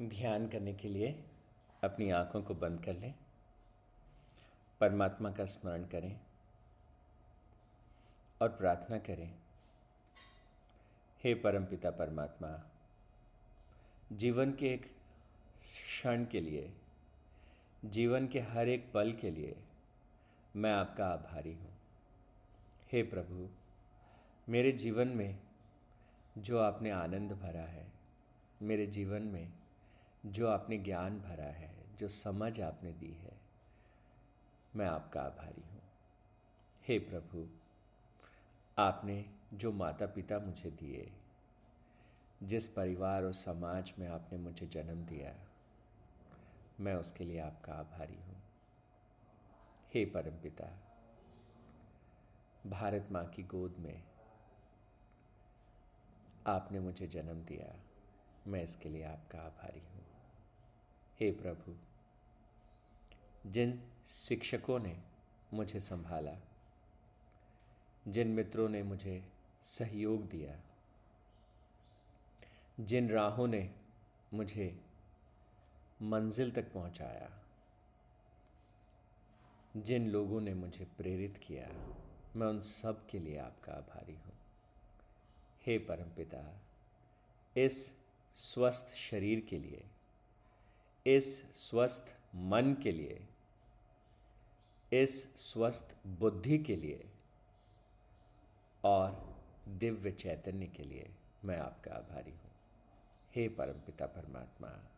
ध्यान करने के लिए अपनी आँखों को बंद कर लें। परमात्मा का स्मरण करें और प्रार्थना करें, हे परमपिता परमात्मा, जीवन के एक क्षण के लिए, जीवन के हर एक पल के लिए मैं आपका आभारी हूँ। हे प्रभु, मेरे जीवन में जो आपने आनंद भरा है, मेरे जीवन में जो आपने ज्ञान भरा है, जो समझ आपने दी है, मैं आपका आभारी हूँ। हे प्रभु, आपने जो माता पिता मुझे दिए, जिस परिवार और समाज में आपने मुझे जन्म दिया, मैं उसके लिए आपका आभारी हूँ। हे परमपिता, भारत माँ की गोद में आपने मुझे जन्म दिया, मैं इसके लिए आपका आभारी हूँ। हे प्रभु, जिन शिक्षकों ने मुझे संभाला, जिन मित्रों ने मुझे सहयोग दिया, जिन राहों ने मुझे मंजिल तक पहुँचाया, जिन लोगों ने मुझे प्रेरित किया, मैं उन सब के लिए आपका आभारी हूँ। हे परमपिता, इस स्वस्थ शरीर के लिए इस स्वस्थ मन के लिए, इस स्वस्थ बुद्धि के लिए और दिव्य चैतन्य के लिए मैं आपका आभारी हूँ। हे परमपिता परमात्मा,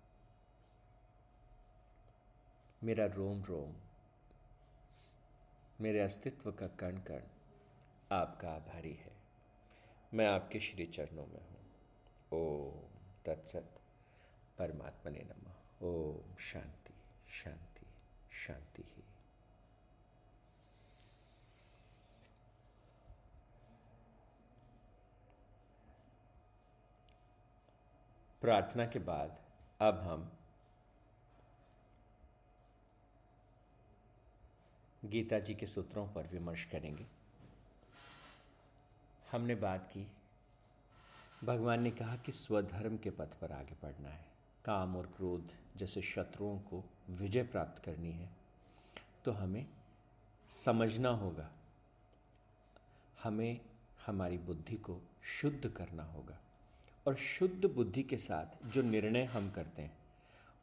मेरा रोम रोम, मेरे अस्तित्व का कण कण आपका आभारी है। मैं आपके श्री चरणों में हूँ। ओम तत्सत परमात्मा ने नम। ओम शांति शांति शांति ही। प्रार्थना के बाद अब हम गीता जी के सूत्रों पर विमर्श करेंगे। हमने बात की, भगवान ने कहा कि स्वधर्म के पथ पर आगे बढ़ना है। काम और क्रोध जैसे शत्रुओं को विजय प्राप्त करनी है तो हमें समझना होगा। हमें हमारी बुद्धि को शुद्ध करना होगा। और शुद्ध बुद्धि के साथ जो निर्णय हम करते हैं,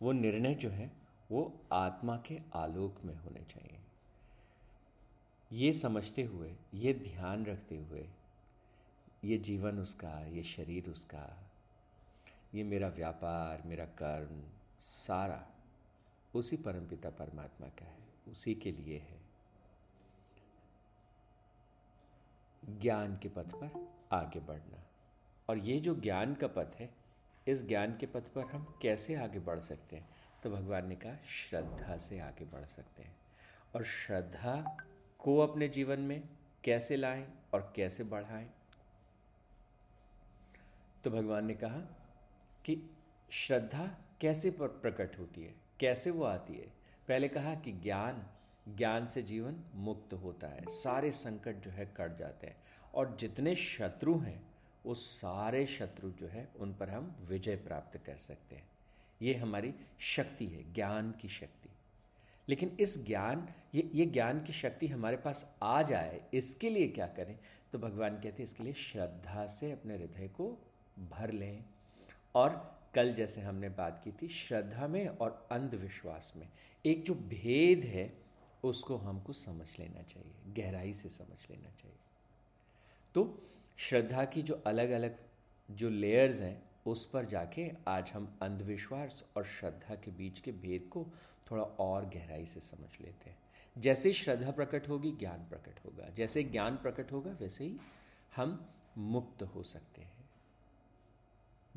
वो निर्णय जो है, वो आत्मा के आलोक में होने चाहिए। ये समझते हुए, ये ध्यान रखते हुए, ये जीवन उसका, ये शरीर उसका ये मेरा व्यापार, मेरा कर्म, सारा उसी परमपिता परमात्मा का है, उसी के लिए है। ज्ञान के पथ पर आगे बढ़ना। और ये जो ज्ञान का पथ है, इस ज्ञान के पथ पर हम कैसे आगे बढ़ सकते हैं? तो भगवान ने कहा, श्रद्धा से आगे बढ़ सकते हैं। और श्रद्धा को अपने जीवन में कैसे लाएँ और कैसे बढ़ाएँ? तो भगवान ने कहा कि श्रद्धा कैसे प्रकट होती है? कैसे वो आती है? पहले कहा कि ज्ञान ज्ञान से जीवन मुक्त होता है। सारे संकट जो है कट जाते हैं। और जितने शत्रु हैं, वो सारे शत्रु जो है, उन पर हम विजय प्राप्त कर सकते हैं। ये हमारी शक्ति है, ज्ञान की शक्ति। लेकिन इस ज्ञान, ये ये ज्ञान की शक्ति हमारे पास आ जाए, इसके लिए क्या करें? तो भगवान कहते हैं, इसके लिए श्रद्धा से अपने हृदय को भर लें। और कल जैसे हमने बात की थी, श्रद्धा में और अंधविश्वास में। एक जो भेद है, उसको हमको समझ लेना चाहिए, गहराई से समझ लेना चाहिए। तो श्रद्धा की जो अलग अलग जो लेयर्स हैं, उस पर जाके आज हम अंधविश्वास और श्रद्धा के बीच के भेद को थोड़ा और गहराई से समझ लेते हैं। जैसे श्रद्धा प्रकट होगी, ज्ञान प्रकट होगा। जैसे ज्ञान प्रकट होगा, वैसे ही हम मुक्त हो सकते हैं।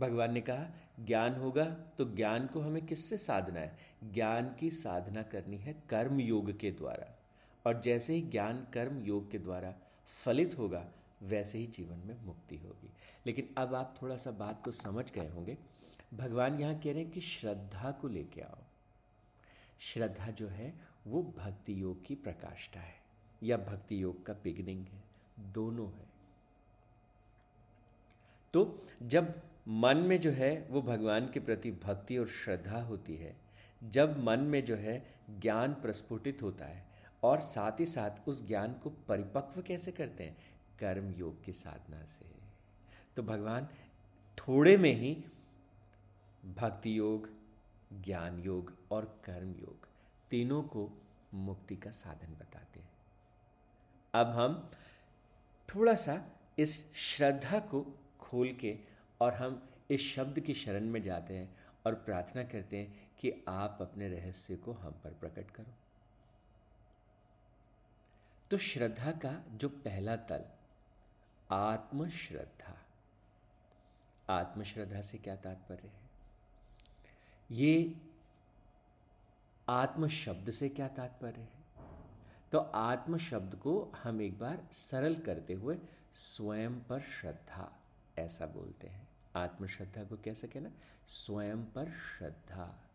भगवान ने कहा, ज्ञान होगा तो ज्ञान को हमें किससे साधना है? ज्ञान की साधना करनी है कर्म योग के द्वारा। और जैसे ही ज्ञान कर्म योग के द्वारा फलित होगा, वैसे ही जीवन में मुक्ति होगी। लेकिन अब आप थोड़ा सा बात को समझ गए होंगे। भगवान यहाँ कह रहे हैं कि श्रद्धा को लेके आओ। श्रद्धा जो है, वो भक्ति योग की प्रकाष्ठा है। या भक्ति योग का बिगिनिंग है। दोनों है। तो जब मन में जो है, वो भगवान के प्रति भक्ति और श्रद्धा होती है। जब मन में जो है, ज्ञान प्रस्फुटित होता है और साथ ही साथ उस ज्ञान को परिपक्व कैसे करते हैं? कर्म योग की साधना से। तो भगवान थोड़े में ही भक्ति योग, ज्ञान योग और कर्म योग तीनों को मुक्ति का साधन बताते हैं। अब हम थोड़ा सा इस श्रद्धा को खोल के और हम इस शब्द की शरण में जाते हैं और प्रार्थना करते हैं कि आप अपने रहस्य को हम पर प्रकट करो। तो श्रद्धा का जो पहला तल, आत्मश्रद्धा। आत्मश्रद्धा से क्या तात्पर्य है? ये आत्म शब्द से क्या तात्पर्य है? तो आत्म शब्द को हम एक बार सरल करते हुए स्वयं पर श्रद्धा, ऐसा बोलते हैं। आत्मश्रद्धा को कह सके ना स्वयं पर श्रद्धा।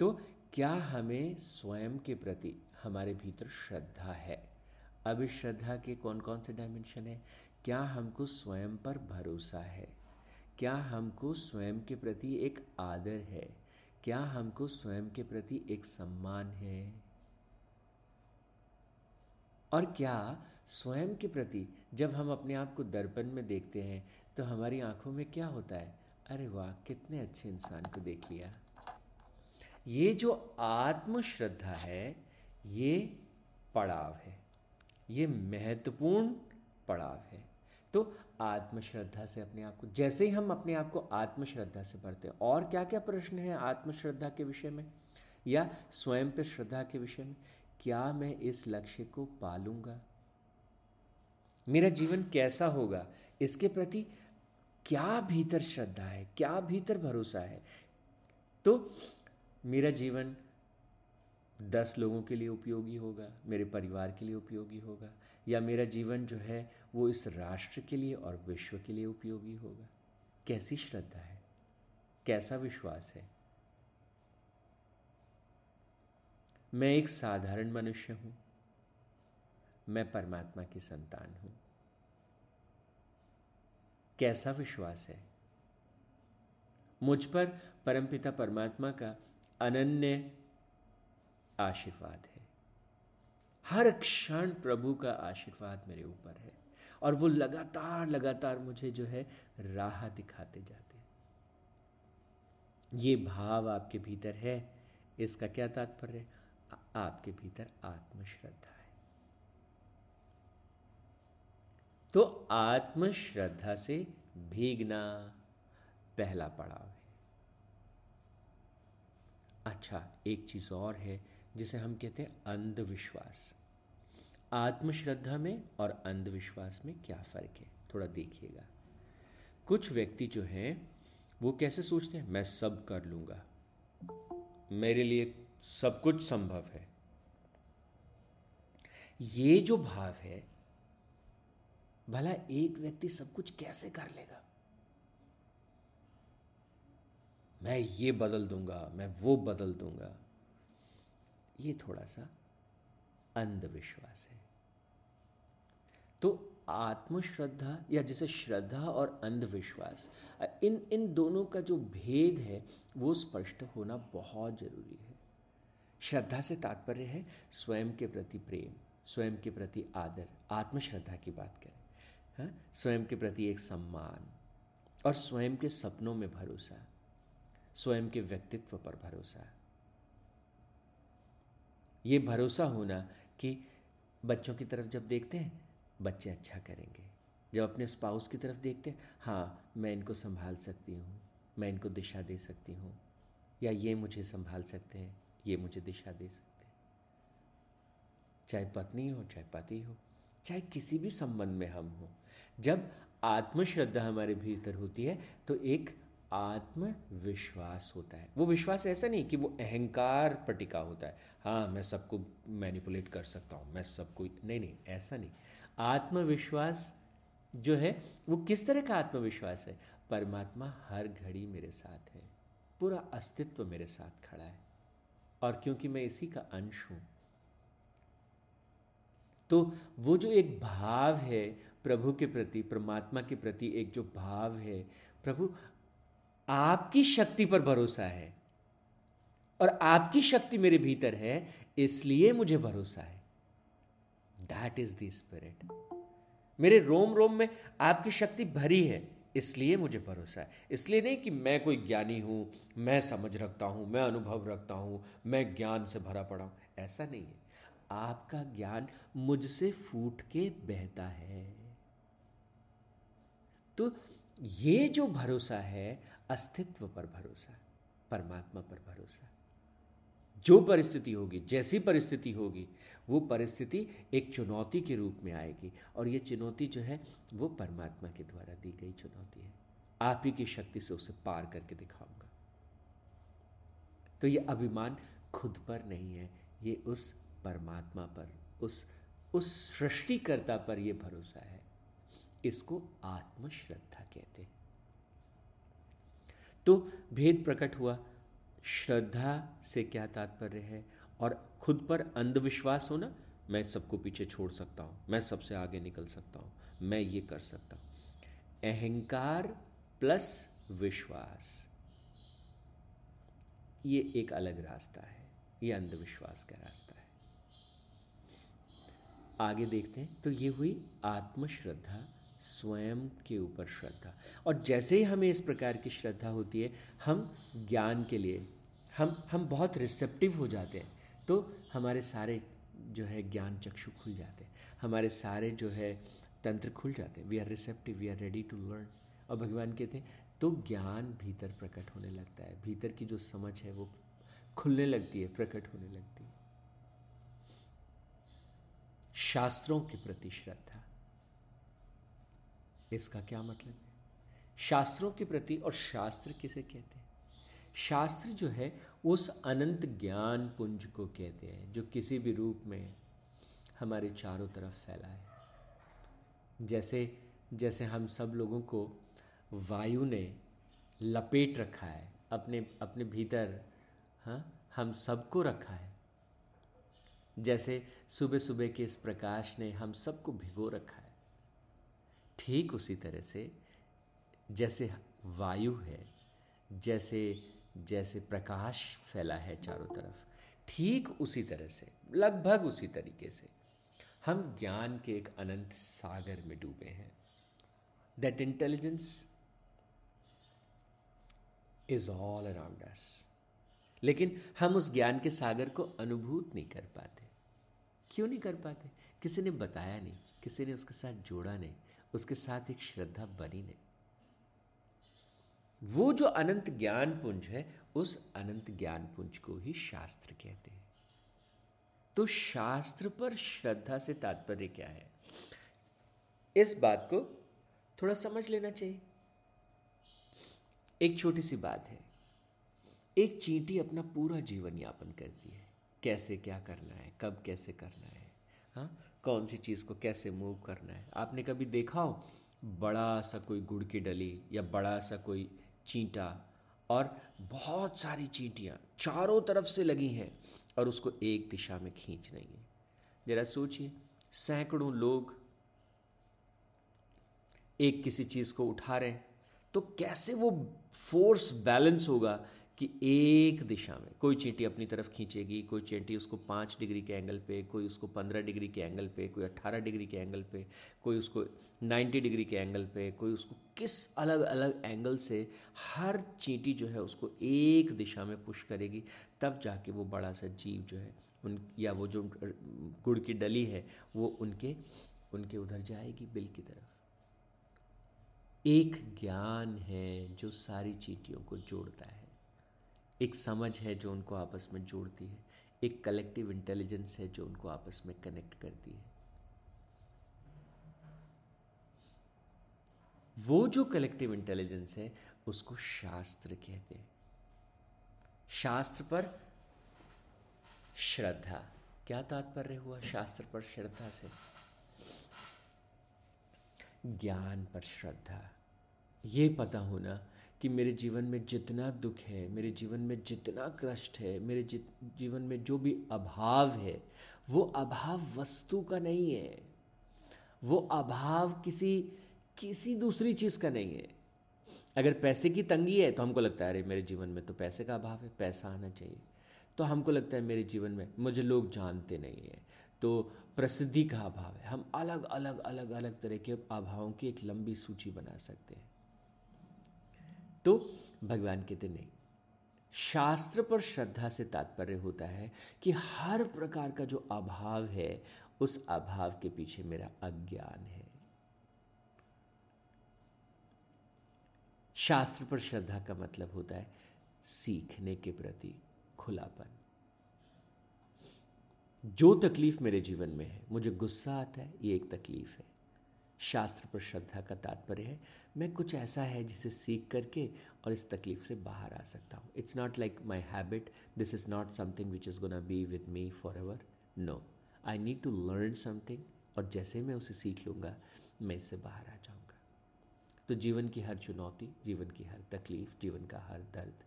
तो क्या हमें स्वयं के प्रति हमारे भीतर श्रद्धा है? अब इस श्रद्धा के कौन कौन से डायमेंशन है? क्या हमको स्वयं पर भरोसा है? क्या हमको स्वयं के प्रति एक आदर है? क्या हमको स्वयं के प्रति एक सम्मान है? और क्या स्वयं के प्रति जब हम अपने आप को दर्पण में देखते हैं तो हमारी आँखों में क्या होता है? अरे वाह, कितने अच्छे इंसान को देख लिया। ये जो आत्मश्रद्धा है, ये पड़ाव है। ये महत्वपूर्ण पड़ाव है। तो आत्मश्रद्धा से अपने आप को, जैसे ही हम अपने आप को आत्मश्रद्धा से पढ़ते हैं, और क्या क्या प्रश्न है आत्मश्रद्धा के विषय में? या स्वयं पर श्रद्धा के विषय में? क्या मैं इस लक्ष्य को पालूँगा? मेरा जीवन कैसा होगा? इसके प्रति क्या भीतर श्रद्धा है? क्या भीतर भरोसा है? तो मेरा जीवन दस लोगों के लिए उपयोगी होगा, मेरे परिवार के लिए उपयोगी होगा, या मेरा जीवन जो है वो इस राष्ट्र के लिए और विश्व के लिए उपयोगी होगा? कैसी श्रद्धा है? कैसा विश्वास है? मैं एक साधारण मनुष्य हूँ। मैं परमात्मा की संतान हूँ। कैसा विश्वास है? मुझ पर परमपिता परमात्मा का अनन्य आशीर्वाद है। हर क्षण प्रभु का आशीर्वाद मेरे ऊपर है और वो लगातार लगातार मुझे जो है राह दिखाते जाते हैं। ये भाव आपके भीतर है, इसका क्या तात्पर्य? आपके भीतर आत्मश्रद्धा है। तो आत्मश्रद्धा से भीगना पहला पड़ाव है। अच्छा एक चीज़ और है, जिसे हम कहते हैं अंधविश्वास। आत्मश्रद्धा में और अंधविश्वास में क्या फ़र्क है? थोड़ा देखिएगा। कुछ व्यक्ति जो हैं, वो कैसे सोचते हैं, मैं सब कर लूँगा। मेरे लिए सब कुछ संभव है। ये जो भाव है, भला एक व्यक्ति सब कुछ कैसे कर लेगा? मैं ये बदल दूँगा, मैं वो बदल दूँगा। ये थोड़ा सा अंधविश्वास है। तो आत्मश्रद्धा या जैसे श्रद्धा और अंधविश्वास, इन इन दोनों का जो भेद है, वो स्पष्ट होना बहुत ज़रूरी है। श्रद्धा से तात्पर्य है, स्वयं के प्रति प्रेम, स्वयं के प्रति आदर, आत्मश्रद्धा की बात करें हाँ? स्वयं के प्रति एक सम्मान और स्वयं के सपनों में भरोसा, स्वयं के व्यक्तित्व पर भरोसा। ये भरोसा होना कि बच्चों की तरफ़ जब देखते हैं, बच्चे अच्छा करेंगे। जब अपने स्पाउस की तरफ़ देखते हैं हाँ मैं इनको संभाल सकती हूँ, मैं इनको दिशा दे सकती हूँ या ये मुझे संभाल सकते हैं। ये मुझे दिशा दे सकते हैं। चाहे पत्नी हो, चाहे पति हो, चाहे किसी भी संबंध में हम हो, जब आत्मश्रद्धा हमारे भीतर होती है तो एक आत्मविश्वास होता है। वो विश्वास ऐसा नहीं कि वो अहंकार पर टिका होता है। हाँ मैं सबको मैनिपुलेट कर सकता हूँ, मैं सबको नहीं नहीं, ऐसा नहीं। आत्मविश्वास जो है, वो किस तरह का आत्मविश्वास है? परमात्मा हर घड़ी मेरे साथ है, पूरा अस्तित्व मेरे साथ खड़ा है। और क्योंकि मैं इसी का अंश हूँ। तो वो जो एक भाव है प्रभु के प्रति, परमात्मा के प्रति एक जो भाव है, प्रभु, आपकी शक्ति पर भरोसा है और आपकी शक्ति मेरे भीतर है, इसलिए मुझे भरोसा है। दैट इज़ द स्पिरिट मेरे रोम रोम में आपकी शक्ति भरी है। इसलिए मुझे भरोसा है। इसलिए नहीं कि मैं कोई ज्ञानी हूँ, मैं समझ रखता हूँ, मैं अनुभव रखता हूँ, मैं ज्ञान से भरा पड़ा हूँ। ऐसा नहीं है। आपका ज्ञान मुझसे फूट के बहता है। तो ये जो भरोसा है, अस्तित्व पर भरोसा, परमात्मा पर भरोसा। जो परिस्थिति होगी, जैसी परिस्थिति होगी, वो परिस्थिति एक चुनौती के रूप में आएगी। और ये चुनौती जो है, वो परमात्मा के द्वारा दी गई चुनौती है। आप ही की शक्ति से उसे पार करके दिखाऊँगा। तो ये अभिमान खुद पर नहीं है, ये उस परमात्मा पर, उस उस सृष्टिकर्ता पर यह भरोसा है। इसको आत्मश्रद्धा कहते हैं। तो भेद प्रकट हुआ। श्रद्धा से क्या तात्पर्य है? और खुद पर अंधविश्वास होना, मैं सबको पीछे छोड़ सकता हूँ, मैं सबसे आगे निकल सकता हूँ, मैं ये कर सकता हूँ। अहंकार प्लस विश्वास। ये एक अलग रास्ता है, ये अंधविश्वास का रास्ता है। आगे देखते हैं तो ये हुई आत्मश्रद्धा स्वयं के ऊपर श्रद्धा। और जैसे ही हमें इस प्रकार की श्रद्धा होती है, हम ज्ञान के लिए, हम हम बहुत रिसेप्टिव हो जाते हैं तो हमारे सारे जो है ज्ञान चक्षु खुल जाते हैं। हमारे सारे जो है तंत्र खुल जाते हैं। We are receptive we are ready to learn और भगवान कहते हैं तो ज्ञान भीतर प्रकट होने लगता है। भीतर की जो समझ है, वो खुलने लगती है, प्रकट होने लगती है। शास्त्रों के प्रति श्रद्धा। इसका क्या मतलब है? शास्त्रों के प्रति और शास्त्र किसे कहते हैं? शास्त्र जो है, उस अनंत ज्ञान पुंज को कहते हैं, जो किसी भी रूप में हमारे चारों तरफ़ फैला है। जैसे जैसे हम सब लोगों को वायु ने लपेट रखा है, अपने अपने भीतर हाँ हम सबको रखा है। जैसे सुबह सुबह के इस प्रकाश ने हम सबको भिगो रखा है। ठीक उसी तरह से जैसे वायु है, जैसे जैसे प्रकाश फैला है चारों तरफ़, ठीक उसी तरह से, लगभग उसी तरीके से हम ज्ञान के एक अनंत सागर में डूबे हैं। That intelligence is all around us लेकिन हम उस ज्ञान के सागर को अनुभूत नहीं कर पाते। क्यों नहीं कर पाते? किसी ने बताया नहीं, किसी ने उसके साथ जोड़ा नहीं। उसके साथ एक श्रद्धा बनी नहीं। वो जो अनंत ज्ञान पुंज है, उस अनंत ज्ञान पुंज को ही शास्त्र कहते हैं। तो शास्त्र पर श्रद्धा से तात्पर्य क्या है? इस बात को थोड़ा समझ लेना चाहिए। एक छोटी सी बात है, एक चींटी अपना पूरा जीवन यापन करती है। कैसे क्या करना है, कब कैसे करना है हाँ? कौन सी चीज़ को कैसे मूव करना है? आपने कभी देखा हो? बड़ा सा कोई गुड़ की डली या बड़ा सा कोई चींटा और बहुत सारी चींटियाँ चारों तरफ़ से लगी हैं और उसको एक दिशा में खींच रही हैं। जरा सोचिए, सैकड़ों लोग एक किसी चीज़ को उठा रहे हैं तो कैसे वो फोर्स बैलेंस होगा कि एक दिशा में, कोई चींटी अपनी तरफ़ खींचेगी, कोई चींटी उसको पाँच डिग्री के एंगल पे, कोई उसको पंद्रह डिग्री के एंगल पे, कोई अट्ठारह डिग्री के एंगल पे, कोई उसको नाइन्टी डिग्री के एंगल पे, कोई उसको किस अलग अलग एंगल से हर चींटी जो है उसको एक दिशा में पुश करेगी, तब जाके वो बड़ा सा जीव जो है, उन, या वो जो गुड़ की डली है, वो उनके उनके उधर जाएगी बिल की तरफ़। एक ज्ञान है जो सारी चींटियों को जोड़ता है। एक समझ है जो उनको आपस में जोड़ती है, एक कलेक्टिव इंटेलिजेंस है जो उनको आपस में कनेक्ट करती है। वो जो कलेक्टिव इंटेलिजेंस है, उसको शास्त्र कहते हैं। शास्त्र पर श्रद्धा। क्या तात्पर्य हुआ शास्त्र पर श्रद्धा से? ज्ञान पर श्रद्धा। ये पता होना कि मेरे जीवन में जितना दुख है, मेरे जीवन में जितना कष्ट है, मेरे जीवन में जो भी अभाव है, वो अभाव वस्तु का नहीं है। वो अभाव किसी किसी दूसरी चीज़ का नहीं है। अगर पैसे की तंगी है तो हमको लगता है, अरे मेरे जीवन में तो पैसे का अभाव है, पैसा आना चाहिए। तो हमको लगता है, मेरे जीवन में, मुझे लोग जानते नहीं हैं। तो प्रसिद्धि का अभाव है। हम अलग अलग अलग अलग तरह के अभावों की एक लंबी सूची बना सकते हैं। तो भगवान कहते, नहीं, शास्त्र पर श्रद्धा से तात्पर्य होता है कि हर प्रकार का जो अभाव है, उस अभाव के पीछे मेरा अज्ञान है. शास्त्र पर श्रद्धा का मतलब होता है सीखने के प्रति खुलापन। जो तकलीफ़ मेरे जीवन में है, मुझे गुस्सा आता है, ये एक तकलीफ़ है। शास्त्र पर श्रद्धा का तात्पर्य है। मैं कुछ ऐसा है जिसे सीख करके और इस तकलीफ़ से बाहर आ सकता हूँ। It's not like my habit this is not something which is gonna be with me forever no I need to learn something और जैसे मैं उसे सीख लूँगा, मैं इससे बाहर आ जाऊँगा। तो जीवन की हर चुनौती, जीवन की हर तकलीफ़, जीवन का हर दर्द,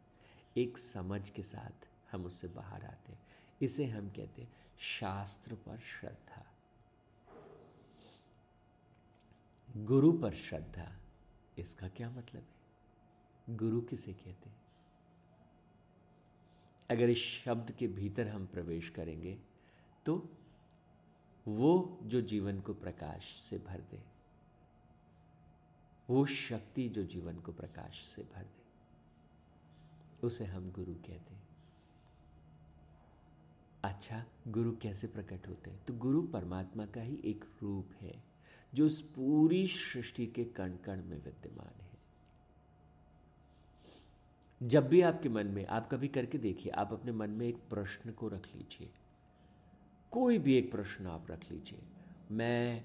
एक समझ के साथ हम उससे बाहर आते हैं। इसे हम कहते हैं शास्त्र पर श्रद्धा। गुरु पर श्रद्धा, इसका क्या मतलब है? गुरु किसे कहते हैं? अगर इस शब्द के भीतर हम प्रवेश करेंगे तो वो जो जीवन को प्रकाश से भर दे, वो शक्ति जो जीवन को प्रकाश से भर दे, उसे हम गुरु कहते हैं। अच्छा गुरु कैसे प्रकट होते हैं? तो गुरु परमात्मा का ही एक रूप है। जो इस पूरी सृष्टि के कण कण में विद्यमान है। जब भी आपके मन में, आप कभी करके देखिए, आप अपने मन में एक प्रश्न को रख लीजिए। कोई भी एक प्रश्न आप रख लीजिए। मैं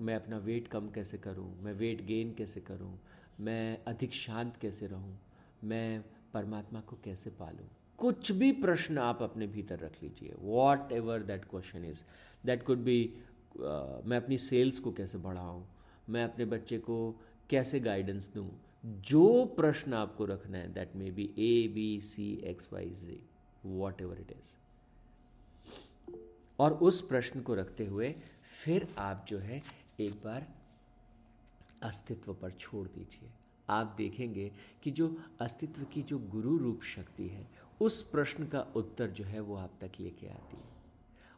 मैं अपना वेट कम कैसे करूँ? मैं वेट गेन कैसे करूँ? मैं अधिक शांत कैसे रहूँ? मैं परमात्मा को कैसे पालूं? कुछ भी प्रश्न आप अपने भीतर रख लीजिए। Whatever that question is that could be मैं अपनी सेल्स को कैसे बढ़ाऊं? मैं अपने बच्चे को कैसे गाइडेंस दूँ? जो प्रश्न आपको रखना है that may be A B C X Y J whatever it is और उस प्रश्न को रखते हुए फिर आप जो है, एक बार अस्तित्व पर छोड़ दीजिए। आप देखेंगे कि जो अस्तित्व की जो गुरु रूप शक्ति है, उस प्रश्न का उत्तर जो है, वो आप तक लेके आती है।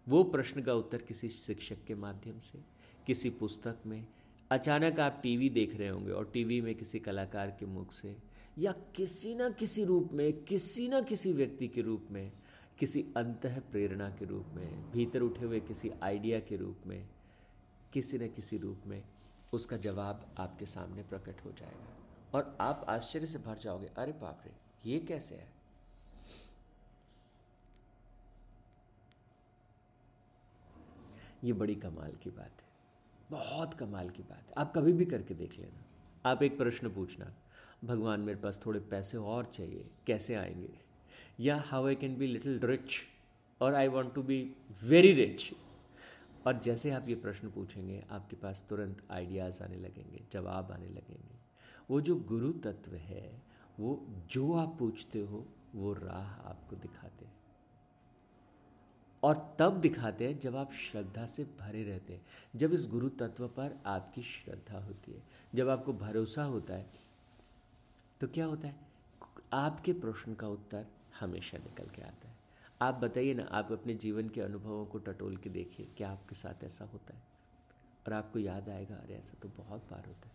वो प्रश्न का उत्तर किसी शिक्षक के माध्यम से, किसी पुस्तक में, अचानक आप टीवी देख रहे होंगे और टीवी में किसी कलाकार के मुख से, या किसी न किसी रूप में, किसी न किसी व्यक्ति के रूप में, किसी अंत प्रेरणा के रूप में, भीतर उठे हुए किसी आइडिया के रूप में, किसी न किसी रूप में, उसका जवाब आपके सामने प्रकट हो जाएगा। और आप आश्चर्य से भर जाओगे, अरे बाप रे, ये कैसे है? ये बड़ी कमाल की बात है। बहुत कमाल की बात है। आप कभी भी करके देख लेना। आप एक प्रश्न पूछना, भगवान मेरे पास थोड़े पैसे और चाहिए, कैसे आएँगे? या how I can be little rich और I want to be very rich और जैसे आप ये प्रश्न पूछेंगे, आपके पास तुरंत आइडियाज़ आने लगेंगे, जवाब आने लगेंगे। वो जो गुरु तत्व है, वो जो आप पूछते हो, वो राह आपको दिखाते हैं। और तब दिखाते हैं जब आप श्रद्धा से भरे रहते हैं। जब इस गुरु तत्व पर आपकी श्रद्धा होती है, जब आपको भरोसा होता है तो क्या होता है? आपके प्रश्न का उत्तर हमेशा निकल के आता है। आप बताइए ना, आप अपने जीवन के अनुभवों को टटोल के देखिए, क्या आपके साथ ऐसा होता है? और आपको याद आएगा, अरे ऐसा तो बहुत बार होता है।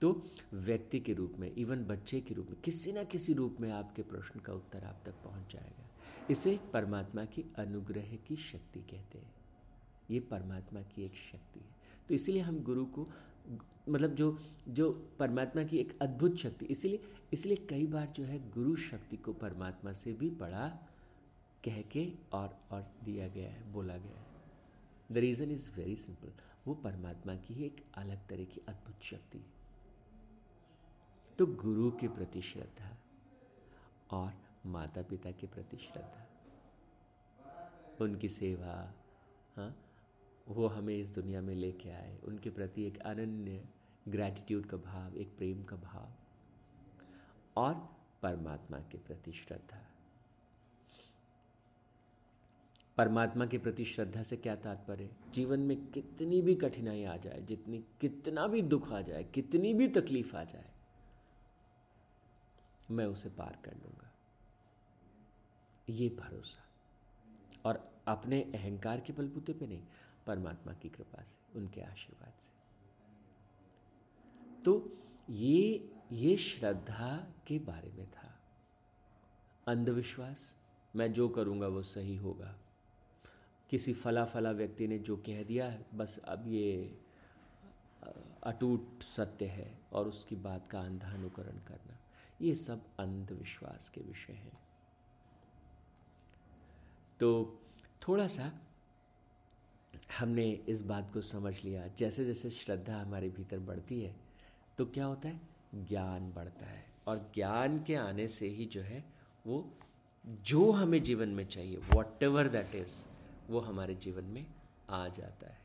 तो व्यक्ति के रूप में, इवन बच्चे के रूप में, किसी ना किसी रूप में आपके प्रश्न का उत्तर आप तक पहुँच जाएगा। इसे परमात्मा की अनुग्रह की शक्ति कहते हैं। ये परमात्मा की एक शक्ति है। तो इसीलिए हम गुरु को मतलब जो जो परमात्मा की एक अद्भुत शक्ति, इसीलिए, इसलिए कई बार जो है गुरु शक्ति को परमात्मा से भी बड़ा कह के और और दिया गया है, बोला गया है। The reason is very simple वो परमात्मा की ही एक अलग तरह की अद्भुत शक्ति है। तो गुरु के प्रति श्रद्धा और माता पिता के प्रति श्रद्धा, उनकी सेवा हाँ वो हमें इस दुनिया में लेके आए। उनके प्रति एक अनन्य ग्रैटिट्यूड का भाव, एक प्रेम का भाव और परमात्मा के प्रति श्रद्धा। परमात्मा के प्रति श्रद्धा से क्या तात्पर्य? जीवन में कितनी भी कठिनाई आ जाए, जितनी, कितना भी दुख आ जाए, कितनी भी तकलीफ़ आ जाए, मैं उसे पार कर लूँगा। ये भरोसा। और अपने अहंकार के बलबूते पे नहीं, परमात्मा की कृपा से, उनके आशीर्वाद से। तो ये ये श्रद्धा के बारे में था। अंधविश्वास, मैं जो करूँगा वो सही होगा। किसी फला फला व्यक्ति ने जो कह दिया बस अब ये अटूट सत्य है और उसकी बात का अंधानुकरण करना। ये सब अंधविश्वास के विषय हैं। तो थोड़ा सा हमने इस बात को समझ लिया। जैसे जैसे श्रद्धा हमारे भीतर बढ़ती है तो क्या होता है? ज्ञान बढ़ता है। और ज्ञान के आने से ही जो है, वो जो हमें जीवन में चाहिए वॉट एवर दैट इज़ वो हमारे जीवन में आ जाता है।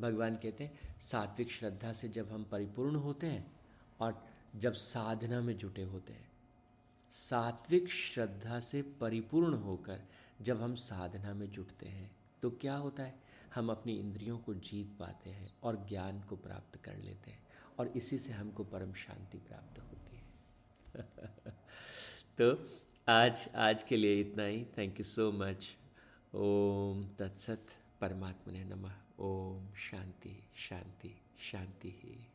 भगवान कहते हैं, सात्विक श्रद्धा से जब हम परिपूर्ण होते हैं और जब साधना में जुटे होते हैं सात्विक श्रद्धा से परिपूर्ण होकर जब हम साधना में जुटते हैं तो क्या होता है? हम अपनी इंद्रियों को जीत पाते हैं और ज्ञान को प्राप्त कर लेते हैं और इसी से हमको परम शांति प्राप्त होती है। तो आज आज के लिए इतना ही। थैंक यू सो मच ओम तत्सत परमात्मा ने नमः। ओम शांति शांति शांति ही।